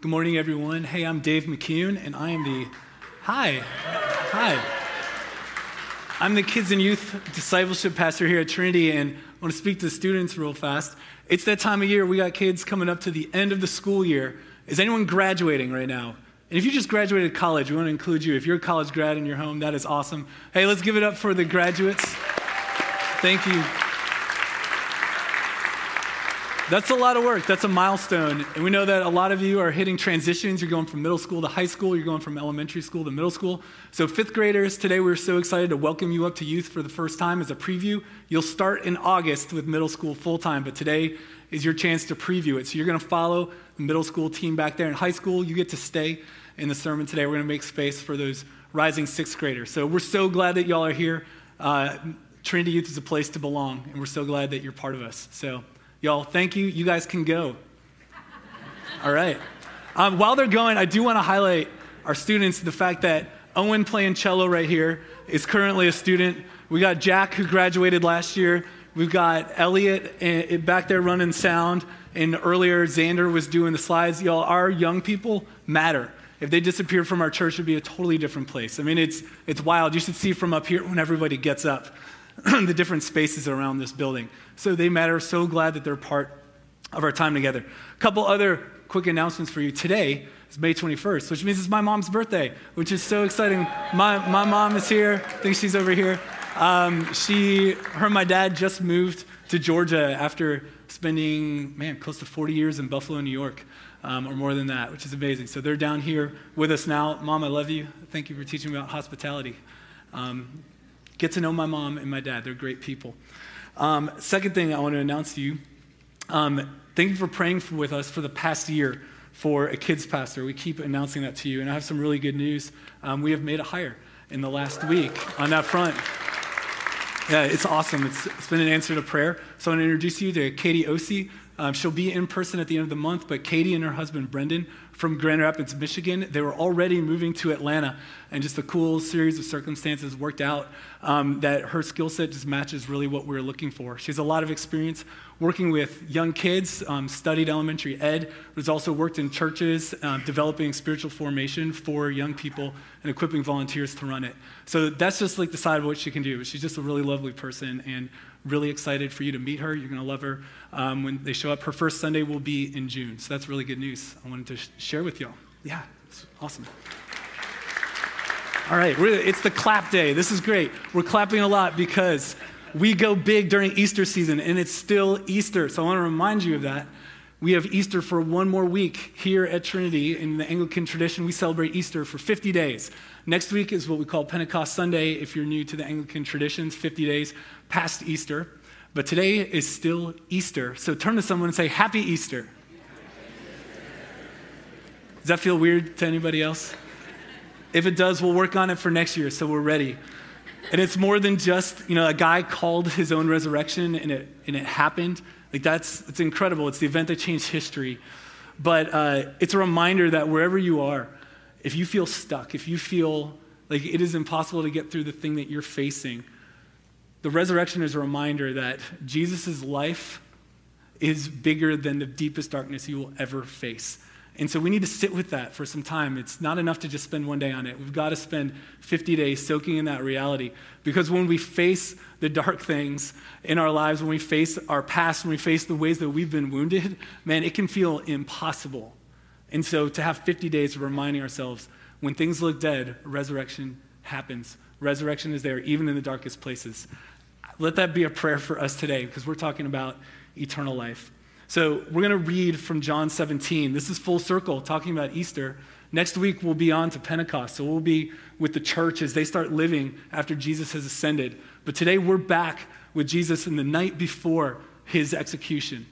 Good morning, everyone. Hey, I'm Dave McCune, and I am the. Hi. Hi. I'm the Kids and Youth Discipleship Pastor here at Trinity, and I want to speak to the students real fast. It's that time of year. We got kids coming up to the end of the school year. Is anyone graduating right now? And if you just graduated college, we want to include you. If you're a college grad in your home, that is awesome. Hey, let's give it up for the graduates. Thank you. That's a lot of work. That's a milestone. And we know that a lot of you are hitting transitions. You're going from middle school to high school. You're going from elementary school to middle school. So, fifth graders, today we're so excited to welcome you up to youth for the first time as a preview. You'll start in August with middle school full time, but today is your chance to preview it. So, you're going to follow the middle school team back there. In high school, you get to stay in the sermon today. We're going to make space for those rising sixth graders. So, we're so glad that y'all are here. Uh, Trinity Youth is a place to belong, and we're so glad that you're part of us. So, Y'all, thank you. You guys can go. All right. Um, while they're going, I do want to highlight our students the fact that Owen playing cello right here is currently a student. We got Jack, who graduated last year. We've got Elliot eh, eh, back there running sound. And earlier, Xander was doing the slides. Y'all, our young people matter. If they disappeared from our church, it would be a totally different place. I mean, it's, it's wild. You should see from up here when everybody gets up. the different spaces around this building. So they matter. So glad that they're part of our time together. A couple other quick announcements for you. Today is May 21st, which means it's my mom's birthday, which is so exciting. My, my mom is here. I think she's over here. Um, she, her and my dad just moved to Georgia after spending, man, close to 40 years in Buffalo, New York, um, or more than that, which is amazing. So they're down here with us now. Mom, I love you. Thank you for teaching me about hospitality. Um, Get to know my mom and my dad. They're great people. Um, second thing I want to announce to you um, thank you for praying for, with us for the past year for a kids pastor. We keep announcing that to you. And I have some really good news. Um, we have made a hire in the last week on that front. Yeah, it's awesome. It's, it's been an answer to prayer. So I want to introduce you to Katie Osei. Um, she'll be in person at the end of the month, but Katie and her husband Brendan from Grand Rapids, Michigan, they were already moving to Atlanta, and just a cool series of circumstances worked out um, that her skill set just matches really what we are looking for. She has a lot of experience working with young kids, um, studied elementary ed, but has also worked in churches, um, developing spiritual formation for young people and equipping volunteers to run it. So that's just like the side of what she can do. She's just a really lovely person, and really excited for you to meet her. You're going to love her um, when they show up. Her first Sunday will be in June. So that's really good news. I wanted to sh- share with y'all. Yeah, it's awesome. All right, it's the clap day. This is great. We're clapping a lot because we go big during Easter season, and it's still Easter. So I want to remind you of that. We have Easter for one more week here at Trinity. In the Anglican tradition, we celebrate Easter for 50 days. Next week is what we call Pentecost Sunday, if you're new to the Anglican traditions, 50 days past Easter. But today is still Easter. So turn to someone and say, Happy Easter. Does that feel weird to anybody else? If it does, we'll work on it for next year so we're ready. And it's more than just, you know, a guy called his own resurrection and it, and it happened. Like, that's it's incredible. It's the event that changed history. But uh, it's a reminder that wherever you are, if you feel stuck, if you feel like it is impossible to get through the thing that you're facing, the resurrection is a reminder that Jesus' life is bigger than the deepest darkness you will ever face. And so we need to sit with that for some time. It's not enough to just spend one day on it. We've got to spend 50 days soaking in that reality. Because when we face the dark things in our lives, when we face our past, when we face the ways that we've been wounded, man, it can feel impossible. And so to have 50 days of reminding ourselves when things look dead, resurrection happens. Resurrection is there, even in the darkest places. Let that be a prayer for us today because we're talking about eternal life. So we're going to read from John 17. This is full circle, talking about Easter. Next week, we'll be on to Pentecost. So we'll be with the church as they start living after Jesus has ascended. But today, we're back with Jesus in the night before his execution.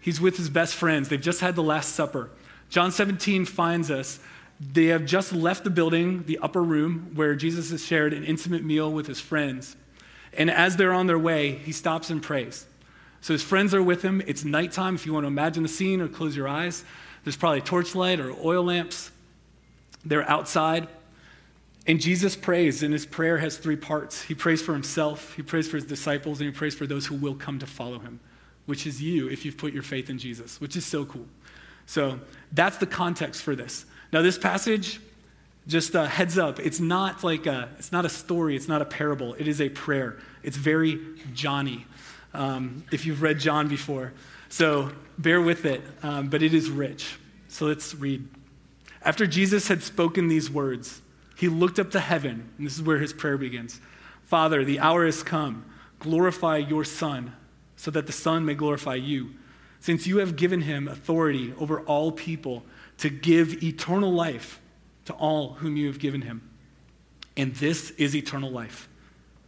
He's with his best friends. They've just had the Last Supper. John 17 finds us. They have just left the building, the upper room, where Jesus has shared an intimate meal with his friends. And as they're on their way, he stops and prays. So his friends are with him. It's nighttime. If you want to imagine the scene or close your eyes, there's probably torchlight or oil lamps. They're outside. And Jesus prays, and his prayer has three parts. He prays for himself, he prays for his disciples, and he prays for those who will come to follow him, which is you if you've put your faith in Jesus, which is so cool. So that's the context for this. Now, this passage, just a heads up, it's not like a, it's not a story, it's not a parable, it is a prayer. It's very Johnny, um, if you've read John before. So bear with it, um, but it is rich. So let's read. After Jesus had spoken these words, he looked up to heaven, and this is where his prayer begins Father, the hour has come. Glorify your Son, so that the Son may glorify you since you have given him authority over all people to give eternal life to all whom you have given him. And this is eternal life,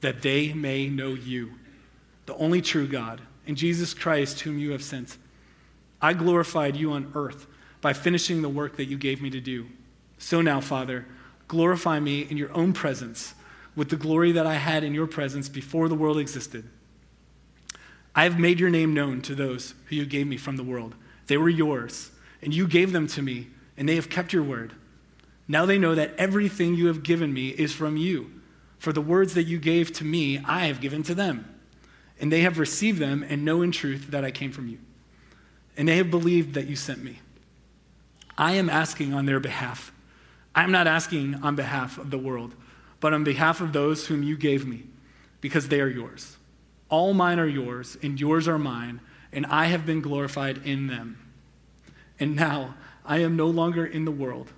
that they may know you, the only true God, and Jesus Christ, whom you have sent. I glorified you on earth by finishing the work that you gave me to do. So now, Father, glorify me in your own presence with the glory that I had in your presence before the world existed. I have made your name known to those who you gave me from the world. They were yours, and you gave them to me, and they have kept your word. Now they know that everything you have given me is from you. For the words that you gave to me, I have given to them. And they have received them and know in truth that I came from you. And they have believed that you sent me. I am asking on their behalf. I'm not asking on behalf of the world, but on behalf of those whom you gave me, because they are yours. All mine are yours, and yours are mine, and I have been glorified in them. And now I am no longer in the world,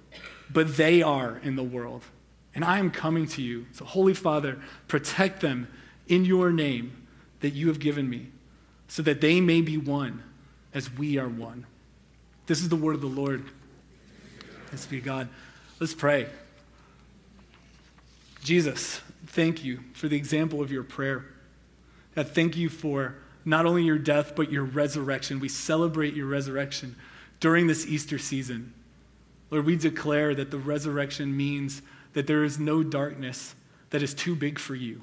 but they are in the world, and I am coming to you. So, Holy Father, protect them in your name that you have given me, so that they may be one as we are one. This is the word of the Lord. Thanks be God. Let's pray. Jesus, thank you for the example of your prayer. God, thank you for not only your death, but your resurrection. We celebrate your resurrection during this Easter season. Lord, we declare that the resurrection means that there is no darkness that is too big for you.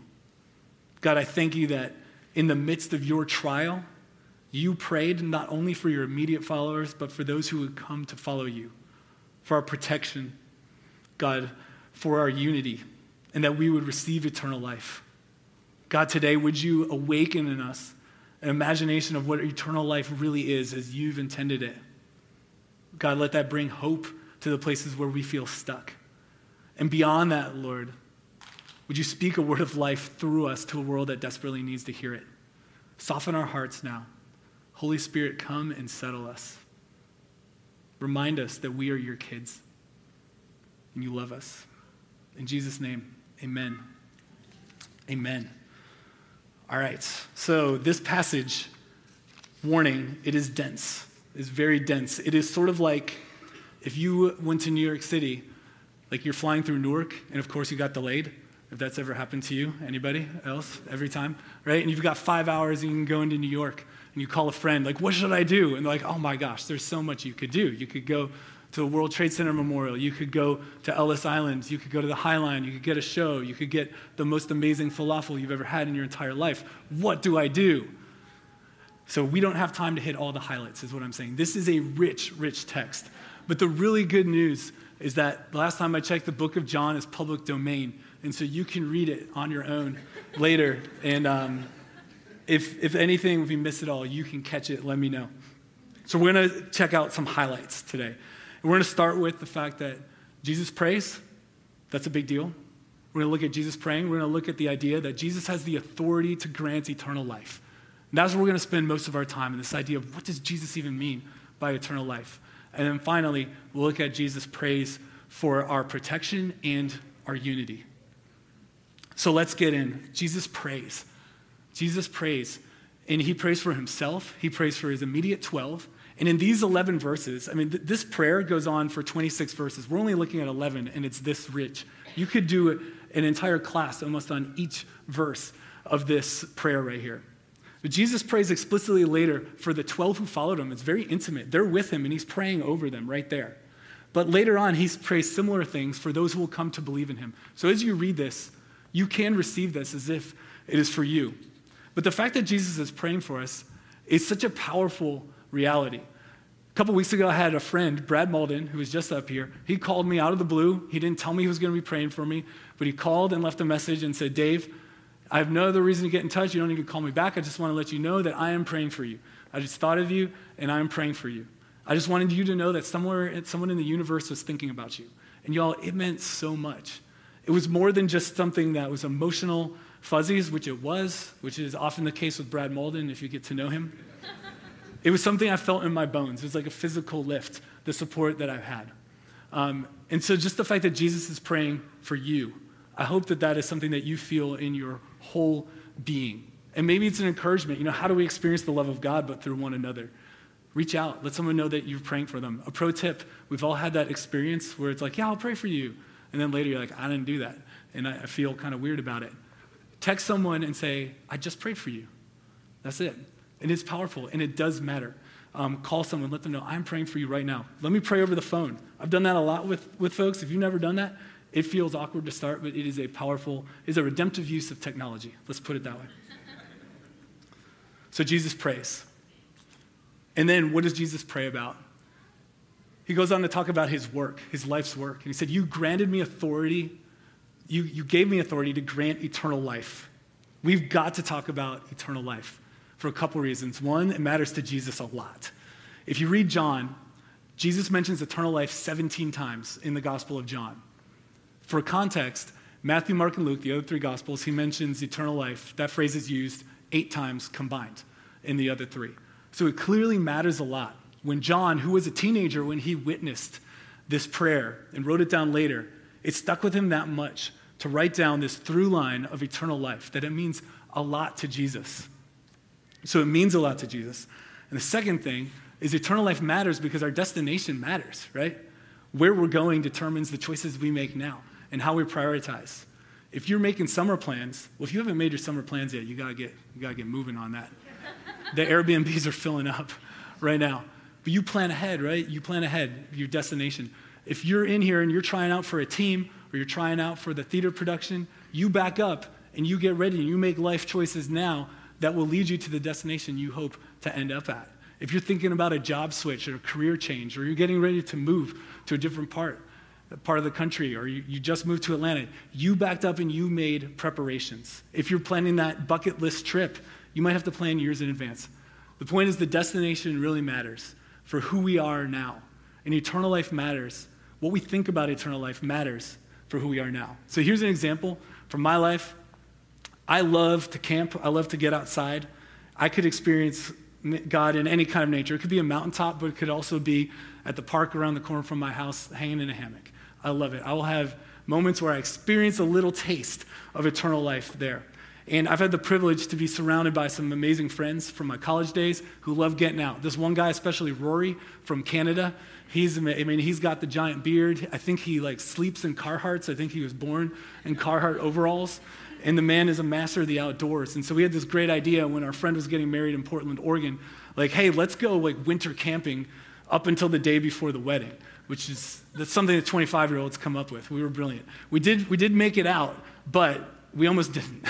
God, I thank you that in the midst of your trial, you prayed not only for your immediate followers, but for those who would come to follow you, for our protection, God, for our unity, and that we would receive eternal life. God, today, would you awaken in us an imagination of what eternal life really is as you've intended it? God, let that bring hope to the places where we feel stuck. And beyond that, Lord, would you speak a word of life through us to a world that desperately needs to hear it? Soften our hearts now. Holy Spirit, come and settle us. Remind us that we are your kids and you love us. In Jesus' name, amen. Amen. All right, so this passage, warning, it is dense. It's very dense. It is sort of like if you went to New York City, like you're flying through Newark, and of course you got delayed. If that's ever happened to you, anybody else, every time, right? And you've got five hours and you can go into New York and you call a friend, like, what should I do? And they're like, oh my gosh, there's so much you could do. You could go to the World Trade Center Memorial. You could go to Ellis Island. You could go to the High Line. You could get a show. You could get the most amazing falafel you've ever had in your entire life. What do I do? So we don't have time to hit all the highlights, is what I'm saying. This is a rich, rich text. But the really good news is that last time I checked, the book of John is public domain. And so you can read it on your own later. And um, if, if anything, if you miss it all, you can catch it. Let me know. So we're going to check out some highlights today. We're going to start with the fact that Jesus prays. That's a big deal. We're going to look at Jesus praying. We're going to look at the idea that Jesus has the authority to grant eternal life. And that's where we're going to spend most of our time in this idea of what does Jesus even mean by eternal life? And then finally, we'll look at Jesus prays for our protection and our unity. So let's get in. Jesus prays. Jesus prays. And he prays for himself, he prays for his immediate 12, and in these 11 verses, I mean, th- this prayer goes on for 26 verses. We're only looking at 11, and it's this rich. You could do an entire class almost on each verse of this prayer right here. But Jesus prays explicitly later for the 12 who followed him. It's very intimate. They're with him, and he's praying over them right there. But later on, he prays similar things for those who will come to believe in him. So as you read this, you can receive this as if it is for you. But the fact that Jesus is praying for us is such a powerful reality. A couple weeks ago, I had a friend, Brad Malden, who was just up here. He called me out of the blue. He didn't tell me he was going to be praying for me, but he called and left a message and said, Dave, I have no other reason to get in touch. You don't need to call me back. I just want to let you know that I am praying for you. I just thought of you, and I am praying for you. I just wanted you to know that somewhere, someone in the universe was thinking about you. And y'all, it meant so much. It was more than just something that was emotional fuzzies, which it was, which is often the case with Brad Malden if you get to know him. It was something I felt in my bones. It was like a physical lift, the support that I've had. Um, and so just the fact that Jesus is praying for you, I hope that that is something that you feel in your whole being. And maybe it's an encouragement. You know, how do we experience the love of God but through one another? Reach out. Let someone know that you're praying for them. A pro tip we've all had that experience where it's like, yeah, I'll pray for you. And then later you're like, I didn't do that. And I, I feel kind of weird about it. Text someone and say, I just prayed for you. That's it. And it's powerful and it does matter. Um, call someone, let them know, I'm praying for you right now. Let me pray over the phone. I've done that a lot with, with folks. If you've never done that, it feels awkward to start, but it is a powerful, is a redemptive use of technology. Let's put it that way. so Jesus prays. And then what does Jesus pray about? He goes on to talk about his work, his life's work. And he said, You granted me authority, you, you gave me authority to grant eternal life. We've got to talk about eternal life for a couple reasons. One, it matters to Jesus a lot. If you read John, Jesus mentions eternal life 17 times in the Gospel of John. For context, Matthew, Mark, and Luke, the other three Gospels, he mentions eternal life. That phrase is used eight times combined in the other three. So it clearly matters a lot. When John, who was a teenager when he witnessed this prayer and wrote it down later, it stuck with him that much to write down this through line of eternal life, that it means a lot to Jesus. So it means a lot to Jesus. And the second thing is eternal life matters because our destination matters, right? Where we're going determines the choices we make now and how we prioritize. If you're making summer plans, well, if you haven't made your summer plans yet, you gotta get, you gotta get moving on that. the Airbnbs are filling up right now. But you plan ahead, right? You plan ahead, your destination. If you're in here and you're trying out for a team or you're trying out for the theater production, you back up and you get ready and you make life choices now that will lead you to the destination you hope to end up at. If you're thinking about a job switch or a career change, or you're getting ready to move to a different part, part of the country, or you, you just moved to Atlanta, you backed up and you made preparations. If you're planning that bucket list trip, you might have to plan years in advance. The point is, the destination really matters for who we are now. And eternal life matters. What we think about eternal life matters for who we are now. So here's an example from my life. I love to camp, I love to get outside. I could experience God in any kind of nature. It could be a mountaintop, but it could also be at the park around the corner from my house, hanging in a hammock. I love it. I will have moments where I experience a little taste of eternal life there. And I've had the privilege to be surrounded by some amazing friends from my college days who love getting out. This one guy, especially Rory from Canada, he's, I mean, he's got the giant beard. I think he like sleeps in Carhartts. I think he was born in Carhartt overalls. And the man is a master of the outdoors. And so we had this great idea when our friend was getting married in Portland, Oregon, like, hey, let's go like winter camping up until the day before the wedding, which is that's something that 25 year olds come up with. We were brilliant. We did, we did make it out, but we almost didn't.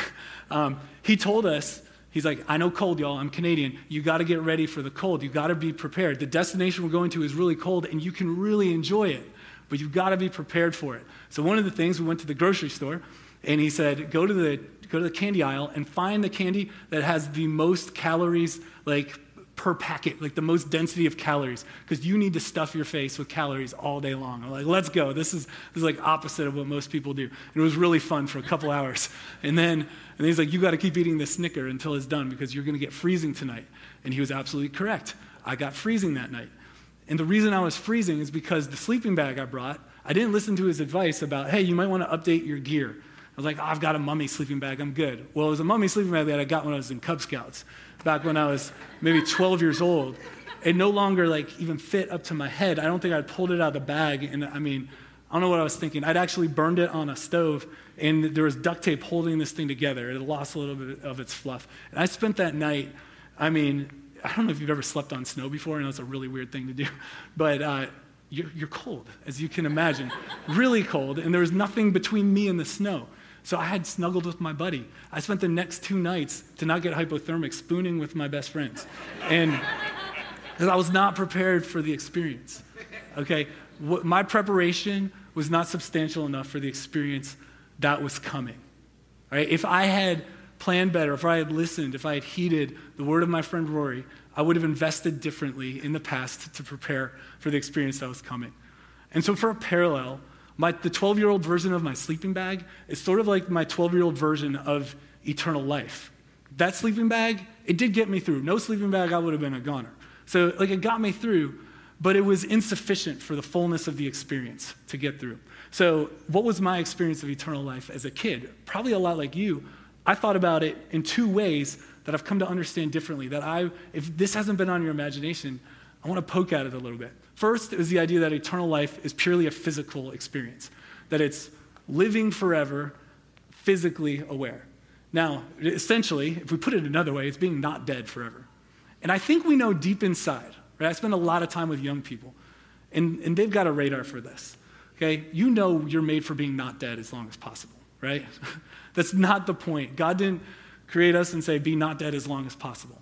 Um, he told us, he's like, I know cold, y'all. I'm Canadian. You got to get ready for the cold. You got to be prepared. The destination we're going to is really cold, and you can really enjoy it, but you've got to be prepared for it. So one of the things we went to the grocery store, and he said, go to the go to the candy aisle and find the candy that has the most calories, like per packet, like the most density of calories, because you need to stuff your face with calories all day long. I'm like, let's go. This is, this is like opposite of what most people do. And it was really fun for a couple hours. And then, and then he's like, you got to keep eating this Snicker until it's done because you're going to get freezing tonight. And he was absolutely correct. I got freezing that night. And the reason I was freezing is because the sleeping bag I brought, I didn't listen to his advice about, hey, you might want to update your gear. I was like, oh, I've got a mummy sleeping bag, I'm good. Well, it was a mummy sleeping bag that I got when I was in Cub Scouts back when I was maybe 12 years old. It no longer like even fit up to my head. I don't think I'd pulled it out of the bag. And I mean, I don't know what I was thinking. I'd actually burned it on a stove, and there was duct tape holding this thing together. It lost a little bit of its fluff. And I spent that night, I mean, I don't know if you've ever slept on snow before. I know it's a really weird thing to do, but uh, you're, you're cold, as you can imagine, really cold, and there was nothing between me and the snow. So I had snuggled with my buddy. I spent the next two nights to not get hypothermic spooning with my best friends. And because I was not prepared for the experience. Okay? What, my preparation was not substantial enough for the experience that was coming. Right? If I had planned better, if I had listened, if I had heeded the word of my friend Rory, I would have invested differently in the past to prepare for the experience that was coming. And so, for a parallel, my, the 12 year old version of my sleeping bag is sort of like my 12 year old version of eternal life. That sleeping bag, it did get me through. No sleeping bag, I would have been a goner. So, like, it got me through, but it was insufficient for the fullness of the experience to get through. So, what was my experience of eternal life as a kid? Probably a lot like you. I thought about it in two ways that I've come to understand differently. That I, if this hasn't been on your imagination, I want to poke at it a little bit. First is the idea that eternal life is purely a physical experience, that it's living forever, physically aware. Now, essentially, if we put it another way, it's being not dead forever. And I think we know deep inside, right? I spend a lot of time with young people, and, and they've got a radar for this. Okay? You know you're made for being not dead as long as possible, right? That's not the point. God didn't create us and say, be not dead as long as possible.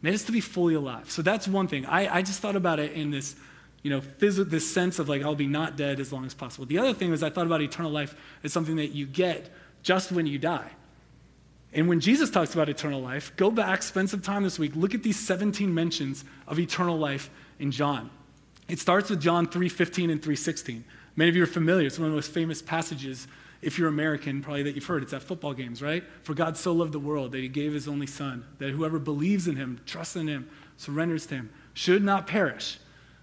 Made us to be fully alive. So that's one thing. I, I just thought about it in this, you know, phys- this sense of like, I'll be not dead as long as possible. The other thing is I thought about eternal life as something that you get just when you die. And when Jesus talks about eternal life, go back, spend some time this week, look at these 17 mentions of eternal life in John. It starts with John 3:15 and 3:16. Many of you are familiar. It's one of the most famous passages, if you're American, probably that you've heard. It's at football games, right? For God so loved the world that he gave his only son, that whoever believes in him, trusts in him, surrenders to him, should not perish,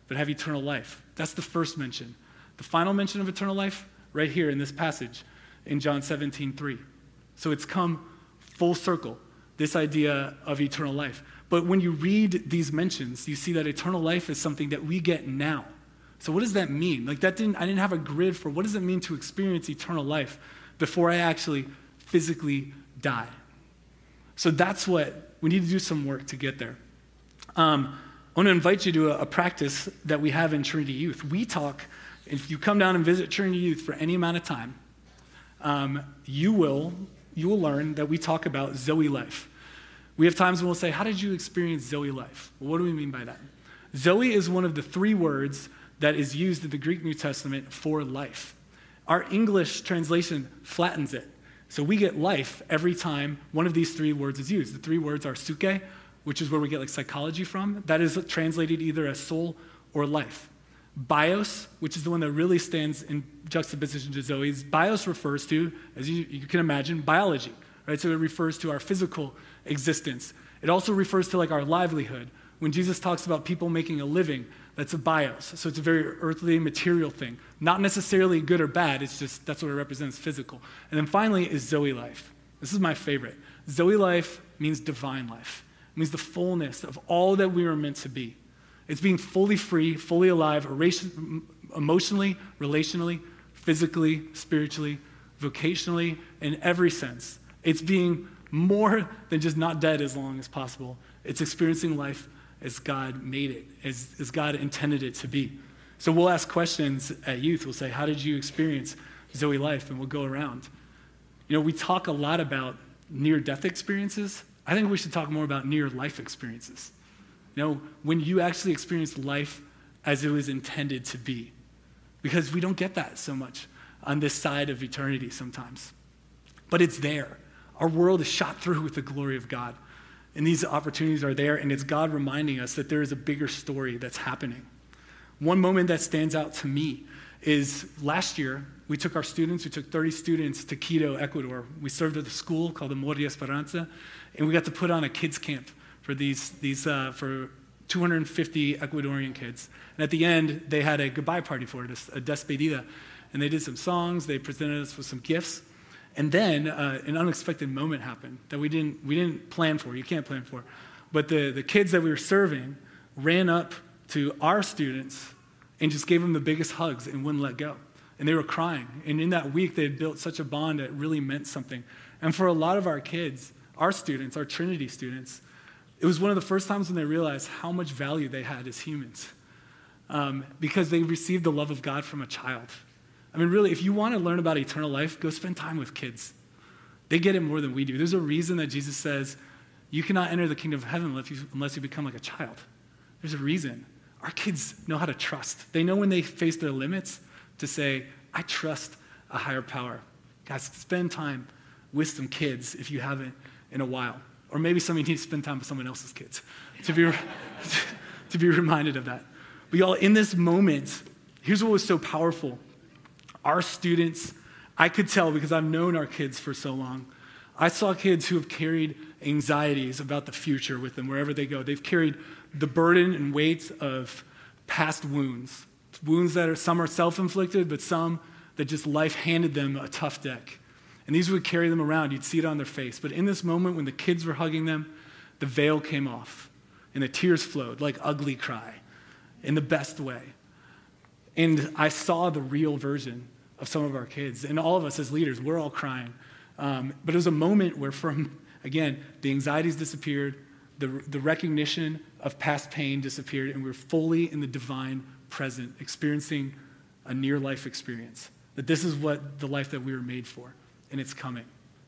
but have eternal life. That's the first mention. The final mention of eternal life, right here in this passage in John 17, 3. So it's come full circle, this idea of eternal life. But when you read these mentions, you see that eternal life is something that we get now. So what does that mean? Like that didn't I didn't have a grid for what does it mean to experience eternal life before I actually physically die. So that's what we need to do some work to get there. Um, I want to invite you to a, a practice that we have in Trinity Youth. We talk, if you come down and visit Trinity Youth for any amount of time, um, you will you will learn that we talk about Zoe life. We have times when we'll say, How did you experience Zoe life? Well, what do we mean by that? Zoe is one of the three words that is used in the Greek New Testament for life. Our English translation flattens it. So we get life every time one of these three words is used. The three words are psyche, which is where we get like psychology from. That is translated either as soul or life. Bios, which is the one that really stands in juxtaposition to Zoe's, bios refers to, as you, you can imagine, biology, right? So it refers to our physical existence. It also refers to like our livelihood. When Jesus talks about people making a living, that's a bios. So it's a very earthly, material thing. Not necessarily good or bad, it's just that's what it represents physical. And then finally is Zoe life. This is my favorite. Zoe life means divine life, it means the fullness of all that we were meant to be. It's being fully free, fully alive, emotionally, relationally, physically, spiritually, vocationally, in every sense. It's being more than just not dead as long as possible. It's experiencing life as God made it, as, as God intended it to be. So we'll ask questions at youth. We'll say, How did you experience Zoe life? And we'll go around. You know, we talk a lot about near death experiences. I think we should talk more about near life experiences. You know, when you actually experience life as it was intended to be. Because we don't get that so much on this side of eternity sometimes. But it's there. Our world is shot through with the glory of God. And these opportunities are there, and it's God reminding us that there is a bigger story that's happening. One moment that stands out to me is last year, we took our students, we took 30 students to Quito, Ecuador. We served at a school called the Moria Esperanza, and we got to put on a kids' camp for these, these uh, for 250 Ecuadorian kids. And at the end, they had a goodbye party for us, a despedida. And they did some songs, they presented us with some gifts. And then uh, an unexpected moment happened that we didn't, we didn't plan for. You can't plan for. But the, the kids that we were serving ran up to our students and just gave them the biggest hugs and wouldn't let go. And they were crying. And in that week, they had built such a bond that really meant something. And for a lot of our kids, our students, our Trinity students, it was one of the first times when they realized how much value they had as humans um, because they received the love of God from a child. I mean, really, if you want to learn about eternal life, go spend time with kids. They get it more than we do. There's a reason that Jesus says, You cannot enter the kingdom of heaven unless you, become like a child. There's a reason. Our kids know how to trust. They know when they face their limits to say, I trust a higher power. Guys, spend time with some kids if you haven't in a while. Or maybe some of you need to spend time with someone else's kids to be, to be reminded of that. But y'all, in this moment, here's what was so powerful. Our students, I could tell because I've known our kids for so long. I saw kids who have carried anxieties about the future with them wherever they go. They've carried the burden and weight of past wounds, wounds that are some are self-inflicted, but some that just life handed them a tough deck. And these would carry them around. You'd see it on their face. But in this moment, when the kids were hugging them, the veil came off and the tears flowed like ugly cry in the best way. And I saw the real version of some of our kids. And all of us as leaders, we're all crying. Um, but it was a moment where, from, again, the anxieties disappeared, the, the recognition of past pain disappeared, and we we're fully in the divine present, experiencing a near life experience. That this is what the life that we were made for, and it's coming.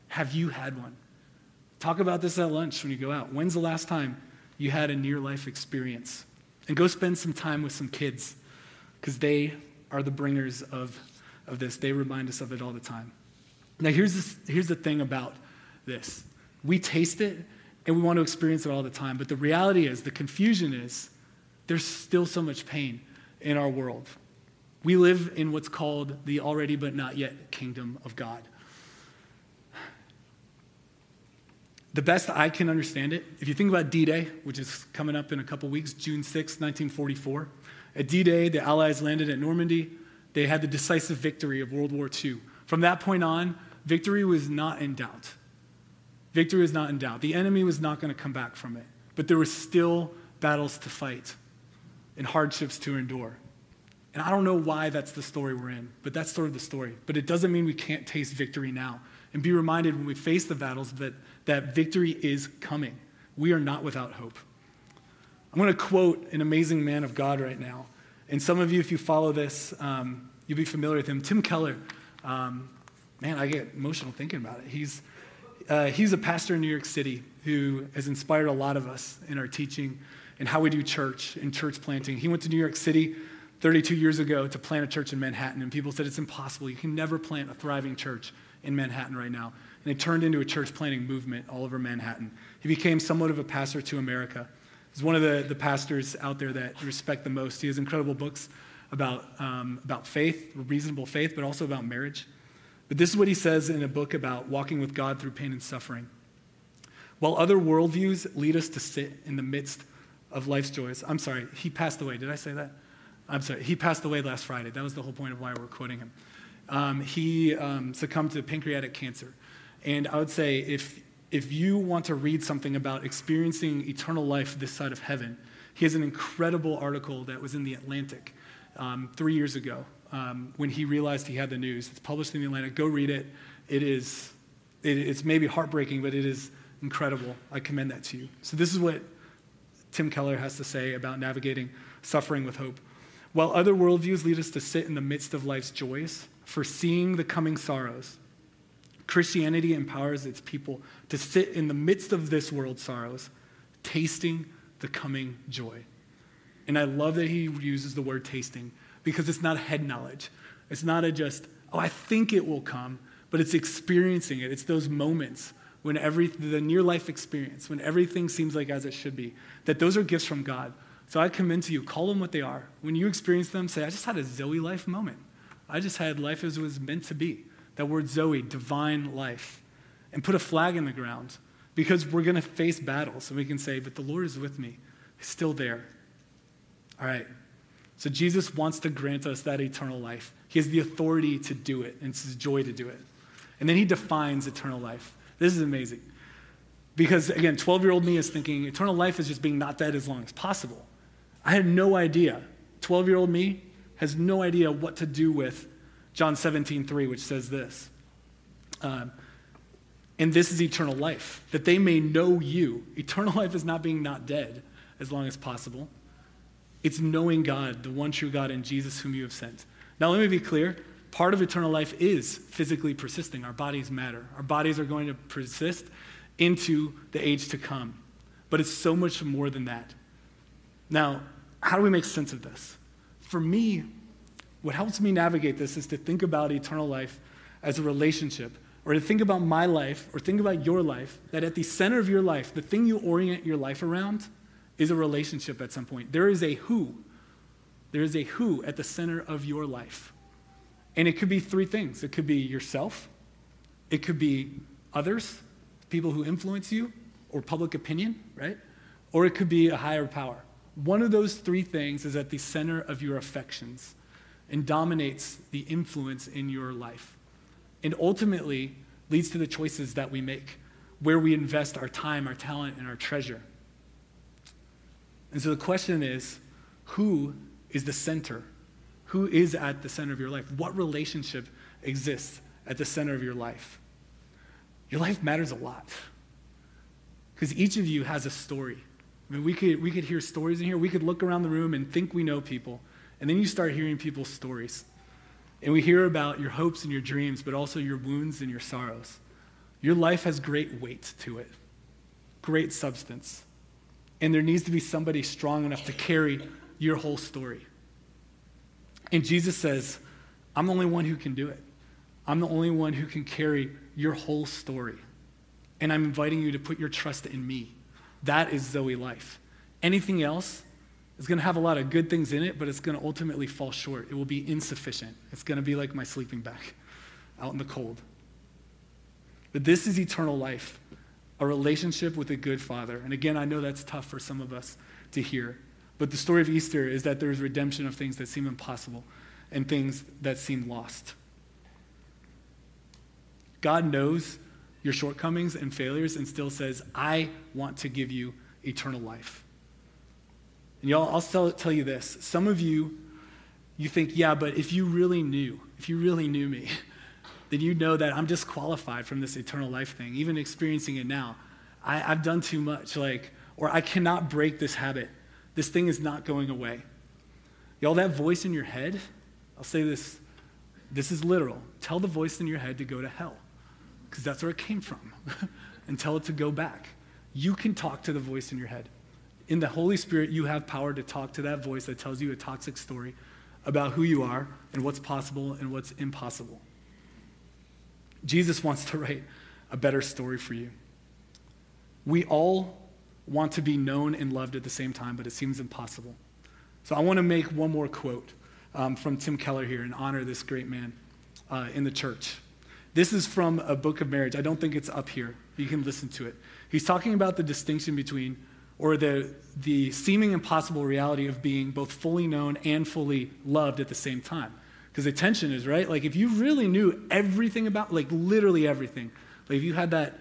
Have you had one? Talk about this at lunch when you go out. When's the last time you had a near life experience? And go spend some time with some kids, because they are the bringers of, of this. They remind us of it all the time. Now, here's, this, here's the thing about this we taste it and we want to experience it all the time, but the reality is, the confusion is, there's still so much pain in our world. We live in what's called the already but not yet kingdom of God. The best I can understand it, if you think about D Day, which is coming up in a couple weeks, June 6, 1944, at D Day, the Allies landed at Normandy. They had the decisive victory of World War II. From that point on, victory was not in doubt. Victory was not in doubt. The enemy was not going to come back from it. But there were still battles to fight and hardships to endure. And I don't know why that's the story we're in, but that's sort of the story. But it doesn't mean we can't taste victory now and be reminded when we face the battles that, that victory is coming. We are not without hope. I'm going to quote an amazing man of God right now. And some of you, if you follow this, um, you'll be familiar with him. Tim Keller. Um, man, I get emotional thinking about it. He's, uh, he's a pastor in New York City who has inspired a lot of us in our teaching and how we do church and church planting. He went to New York City 32 years ago to plant a church in Manhattan, and people said it's impossible. You can never plant a thriving church in Manhattan right now. And it turned into a church planting movement all over Manhattan. He became somewhat of a pastor to America. He's one of the, the pastors out there that respect the most. He has incredible books about, um, about faith, reasonable faith, but also about marriage. But this is what he says in a book about walking with God through pain and suffering. While other worldviews lead us to sit in the midst of life's joys, I'm sorry, he passed away. Did I say that? I'm sorry, he passed away last Friday. That was the whole point of why we're quoting him. Um, he um, succumbed to pancreatic cancer. And I would say if, if you want to read something about experiencing eternal life this side of heaven, he has an incredible article that was in The Atlantic um, three years ago um, when he realized he had the news. It's published in The Atlantic. Go read it. It is, it, it's maybe heartbreaking, but it is incredible. I commend that to you. So, this is what Tim Keller has to say about navigating suffering with hope. While other worldviews lead us to sit in the midst of life's joys, foreseeing the coming sorrows, Christianity empowers its people to sit in the midst of this world's sorrows, tasting the coming joy. And I love that he uses the word tasting because it's not head knowledge. It's not a just, oh, I think it will come, but it's experiencing it. It's those moments when every, the near life experience, when everything seems like as it should be, that those are gifts from God. So I commend to you, call them what they are. When you experience them, say, I just had a Zoe life moment. I just had life as it was meant to be. That word Zoe, divine life. And put a flag in the ground because we're going to face battles. And we can say, but the Lord is with me. He's still there. All right. So Jesus wants to grant us that eternal life. He has the authority to do it, and it's his joy to do it. And then he defines eternal life. This is amazing. Because again, 12 year old me is thinking eternal life is just being not dead as long as possible. I had no idea. 12 year old me has no idea what to do with John 17, 3, which says this. Um, and this is eternal life, that they may know you. Eternal life is not being not dead as long as possible. It's knowing God, the one true God, and Jesus whom you have sent. Now, let me be clear. Part of eternal life is physically persisting. Our bodies matter. Our bodies are going to persist into the age to come. But it's so much more than that. Now, how do we make sense of this? For me, what helps me navigate this is to think about eternal life as a relationship, or to think about my life, or think about your life, that at the center of your life, the thing you orient your life around is a relationship at some point. There is a who. There is a who at the center of your life. And it could be three things it could be yourself, it could be others, people who influence you, or public opinion, right? Or it could be a higher power. One of those three things is at the center of your affections and dominates the influence in your life. And ultimately leads to the choices that we make, where we invest our time, our talent, and our treasure. And so the question is who is the center? Who is at the center of your life? What relationship exists at the center of your life? Your life matters a lot. Because each of you has a story. I mean, we could, we could hear stories in here. We could look around the room and think we know people. And then you start hearing people's stories. And we hear about your hopes and your dreams, but also your wounds and your sorrows. Your life has great weight to it, great substance. And there needs to be somebody strong enough to carry your whole story. And Jesus says, I'm the only one who can do it. I'm the only one who can carry your whole story. And I'm inviting you to put your trust in me. That is Zoe life. Anything else is going to have a lot of good things in it, but it's going to ultimately fall short. It will be insufficient. It's going to be like my sleeping bag out in the cold. But this is eternal life, a relationship with a good father. And again, I know that's tough for some of us to hear. But the story of Easter is that there's redemption of things that seem impossible and things that seem lost. God knows your shortcomings and failures and still says, I want to give you eternal life. And y'all, I'll tell, tell you this. Some of you, you think, yeah, but if you really knew, if you really knew me, then you know that I'm disqualified from this eternal life thing, even experiencing it now. I, I've done too much, like, or I cannot break this habit. This thing is not going away. Y'all, that voice in your head, I'll say this, this is literal. Tell the voice in your head to go to hell, because that's where it came from, and tell it to go back. You can talk to the voice in your head in the Holy Spirit, you have power to talk to that voice that tells you a toxic story about who you are and what's possible and what's impossible. Jesus wants to write a better story for you. We all want to be known and loved at the same time, but it seems impossible. So I want to make one more quote um, from Tim Keller here and honor this great man uh, in the church. This is from a book of marriage. I don't think it's up here. You can listen to it. He's talking about the distinction between or the, the seeming impossible reality of being both fully known and fully loved at the same time. Because the tension is, right? Like, if you really knew everything about, like, literally everything, like, if you had that,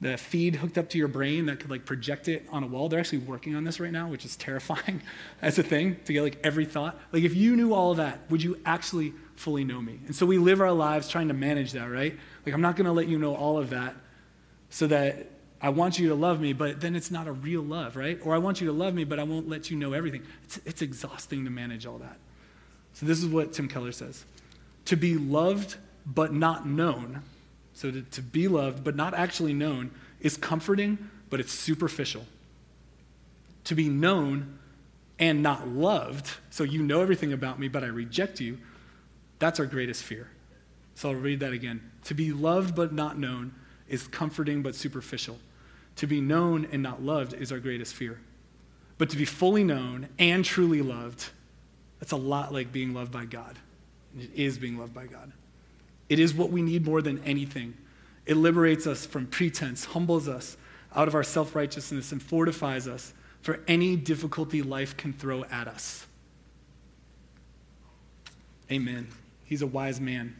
that feed hooked up to your brain that could, like, project it on a wall, they're actually working on this right now, which is terrifying as a thing to get, like, every thought. Like, if you knew all of that, would you actually fully know me? And so we live our lives trying to manage that, right? Like, I'm not going to let you know all of that so that I want you to love me, but then it's not a real love, right? Or I want you to love me, but I won't let you know everything. It's, it's exhausting to manage all that. So, this is what Tim Keller says To be loved but not known, so to, to be loved but not actually known, is comforting, but it's superficial. To be known and not loved, so you know everything about me, but I reject you, that's our greatest fear. So I'll read that again. To be loved but not known is comforting but superficial. To be known and not loved is our greatest fear. But to be fully known and truly loved, that's a lot like being loved by God. It is being loved by God. It is what we need more than anything. It liberates us from pretense, humbles us out of our self righteousness, and fortifies us for any difficulty life can throw at us. Amen. He's a wise man.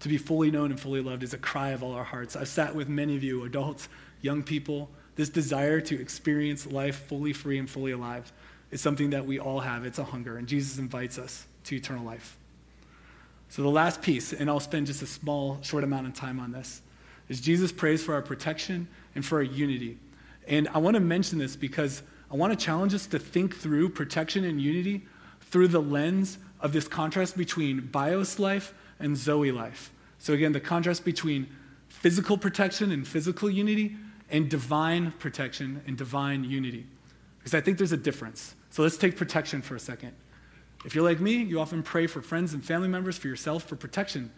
To be fully known and fully loved is a cry of all our hearts. I've sat with many of you, adults, young people, this desire to experience life fully free and fully alive is something that we all have. It's a hunger, and Jesus invites us to eternal life. So, the last piece, and I'll spend just a small, short amount of time on this, is Jesus prays for our protection and for our unity. And I want to mention this because I want to challenge us to think through protection and unity through the lens of this contrast between bios life and Zoe life. So, again, the contrast between physical protection and physical unity and divine protection and divine unity. Because I think there's a difference. So let's take protection for a second. If you're like me, you often pray for friends and family members, for yourself, for protection.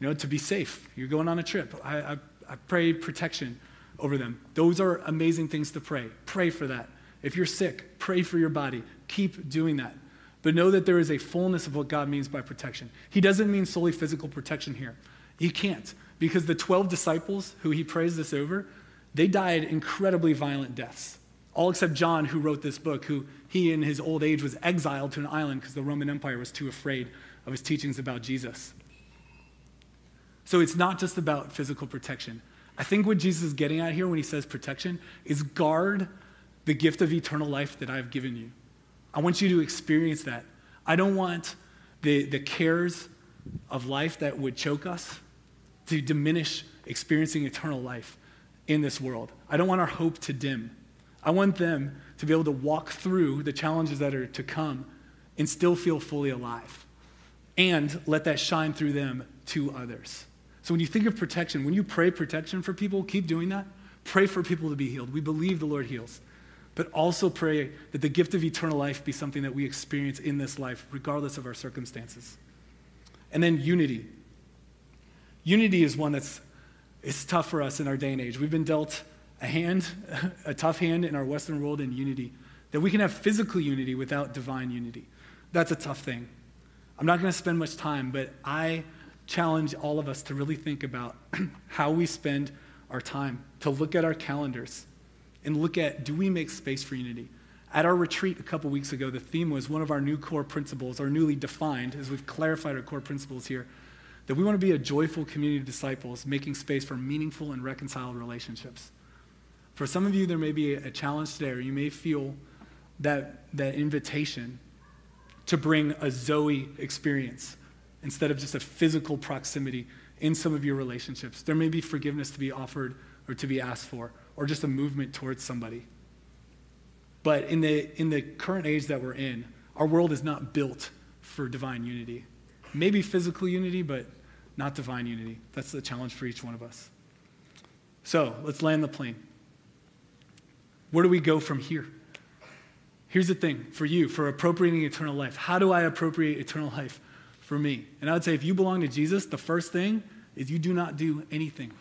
you know, to be safe. You're going on a trip. I, I, I pray protection over them. Those are amazing things to pray. Pray for that. If you're sick, pray for your body. Keep doing that. But know that there is a fullness of what God means by protection. He doesn't mean solely physical protection here. He can't, because the 12 disciples who he prays this over, they died incredibly violent deaths. All except John, who wrote this book, who he in his old age was exiled to an island because the Roman Empire was too afraid of his teachings about Jesus. So it's not just about physical protection. I think what Jesus is getting at here when he says protection is guard the gift of eternal life that I've given you. I want you to experience that. I don't want the, the cares of life that would choke us to diminish experiencing eternal life in this world. I don't want our hope to dim. I want them to be able to walk through the challenges that are to come and still feel fully alive and let that shine through them to others. So when you think of protection, when you pray protection for people, keep doing that. Pray for people to be healed. We believe the Lord heals. But also pray that the gift of eternal life be something that we experience in this life, regardless of our circumstances. And then unity. Unity is one that's it's tough for us in our day and age. We've been dealt a hand, a tough hand in our Western world in unity, that we can have physical unity without divine unity. That's a tough thing. I'm not going to spend much time, but I challenge all of us to really think about how we spend our time, to look at our calendars and look at do we make space for unity? At our retreat a couple weeks ago, the theme was one of our new core principles, our newly defined, as we've clarified our core principles here, that we want to be a joyful community of disciples, making space for meaningful and reconciled relationships. For some of you, there may be a challenge today, or you may feel that, that invitation to bring a Zoe experience instead of just a physical proximity in some of your relationships. There may be forgiveness to be offered or to be asked for, or just a movement towards somebody. But in the, in the current age that we're in, our world is not built for divine unity. Maybe physical unity, but not divine unity. That's the challenge for each one of us. So let's land the plane. Where do we go from here? Here's the thing for you, for appropriating eternal life. How do I appropriate eternal life? for me. And I would say if you belong to Jesus, the first thing is you do not do anything.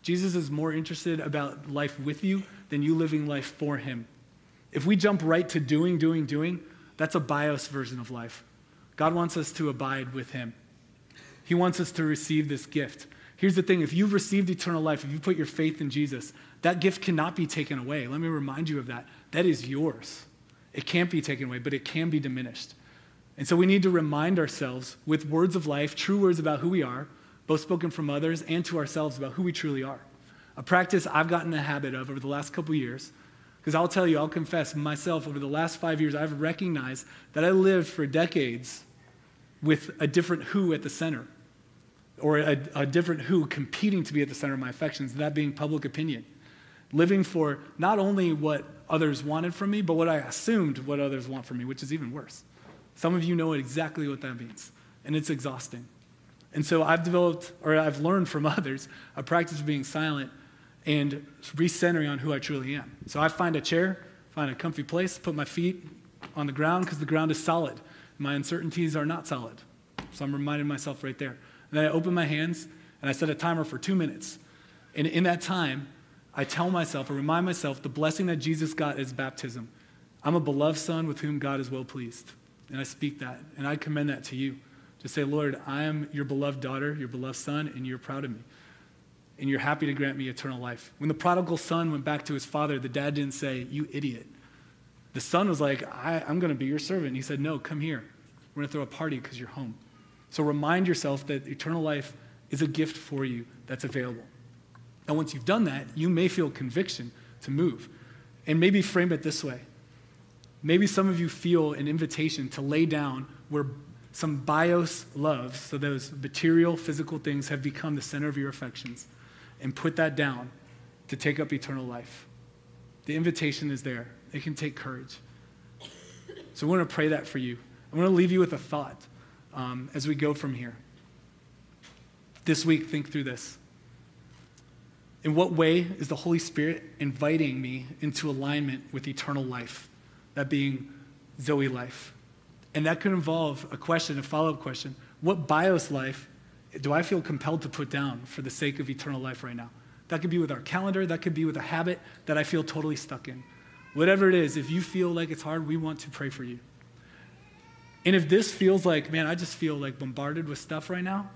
Jesus is more interested about life with you than you living life for him. If we jump right to doing, doing, doing, that's a bios version of life. God wants us to abide with him. He wants us to receive this gift. Here's the thing if you've received eternal life, if you put your faith in Jesus, that gift cannot be taken away. Let me remind you of that. That is yours. It can't be taken away, but it can be diminished. And so we need to remind ourselves with words of life, true words about who we are, both spoken from others and to ourselves about who we truly are. A practice I've gotten the habit of over the last couple years, because I'll tell you, I'll confess myself, over the last five years, I've recognized that I lived for decades with a different who at the center, or a, a different who competing to be at the center of my affections, that being public opinion. Living for not only what others wanted from me, but what I assumed what others want from me, which is even worse. Some of you know exactly what that means, and it's exhausting. And so I've developed, or I've learned from others, a practice of being silent and recentering on who I truly am. So I find a chair, find a comfy place, put my feet on the ground because the ground is solid. My uncertainties are not solid. So I'm reminding myself right there. And then I open my hands and I set a timer for two minutes. And in that time, I tell myself I remind myself the blessing that Jesus got is baptism. I'm a beloved son with whom God is well pleased. And I speak that. And I commend that to you. To say, Lord, I am your beloved daughter, your beloved son, and you're proud of me. And you're happy to grant me eternal life. When the prodigal son went back to his father, the dad didn't say, You idiot. The son was like, I, am going to be your servant. And he said, No, come here. We're going to throw a party because you're home. So remind yourself that eternal life is a gift for you that's available. And once you've done that, you may feel conviction to move. And maybe frame it this way Maybe some of you feel an invitation to lay down where some bios loves, so those material, physical things have become the center of your affections, and put that down to take up eternal life. The invitation is there. It can take courage. So I want to pray that for you. I want to leave you with a thought um, as we go from here. This week, think through this. In what way is the Holy Spirit inviting me into alignment with eternal life? that being Zoe life. And that could involve a question, a follow up question. What bios life do I feel compelled to put down for the sake of eternal life right now? That could be with our calendar, that could be with a habit that I feel totally stuck in. Whatever it is, if you feel like it's hard, we want to pray for you. And if this feels like, man, I just feel like bombarded with stuff right now,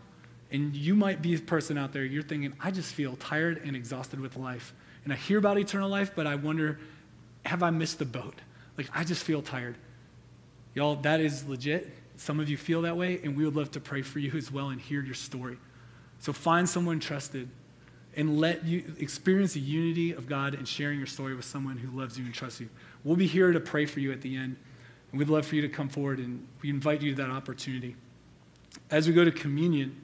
and you might be a person out there, you're thinking, I just feel tired and exhausted with life. And I hear about eternal life, but I wonder, have I missed the boat? Like, I just feel tired. Y'all, that is legit. Some of you feel that way, and we would love to pray for you as well and hear your story. So find someone trusted and let you experience the unity of God and sharing your story with someone who loves you and trusts you. We'll be here to pray for you at the end, and we'd love for you to come forward and we invite you to that opportunity. As we go to communion,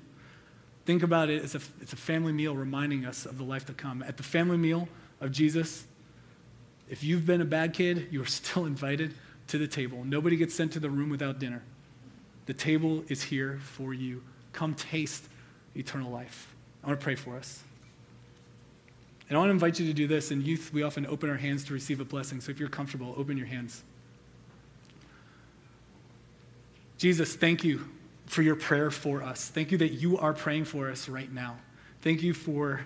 think about it as a, it's a family meal reminding us of the life to come. At the family meal of Jesus, if you've been a bad kid, you are still invited to the table. Nobody gets sent to the room without dinner. The table is here for you. Come taste eternal life. I want to pray for us. And I want to invite you to do this. In youth, we often open our hands to receive a blessing. So if you're comfortable, open your hands. Jesus, thank you for your prayer for us. Thank you that you are praying for us right now. Thank you for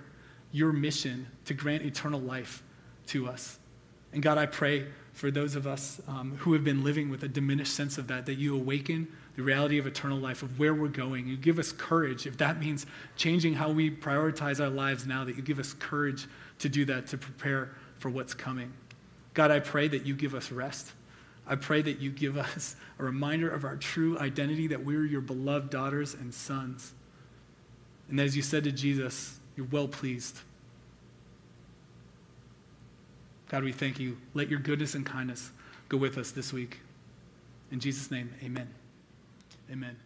your mission to grant eternal life to us. And God, I pray for those of us um, who have been living with a diminished sense of that, that you awaken the reality of eternal life, of where we're going. You give us courage, if that means changing how we prioritize our lives now, that you give us courage to do that, to prepare for what's coming. God, I pray that you give us rest. I pray that you give us a reminder of our true identity, that we're your beloved daughters and sons. And as you said to Jesus, you're well pleased. God, we thank you. Let your goodness and kindness go with us this week. In Jesus' name, amen. Amen.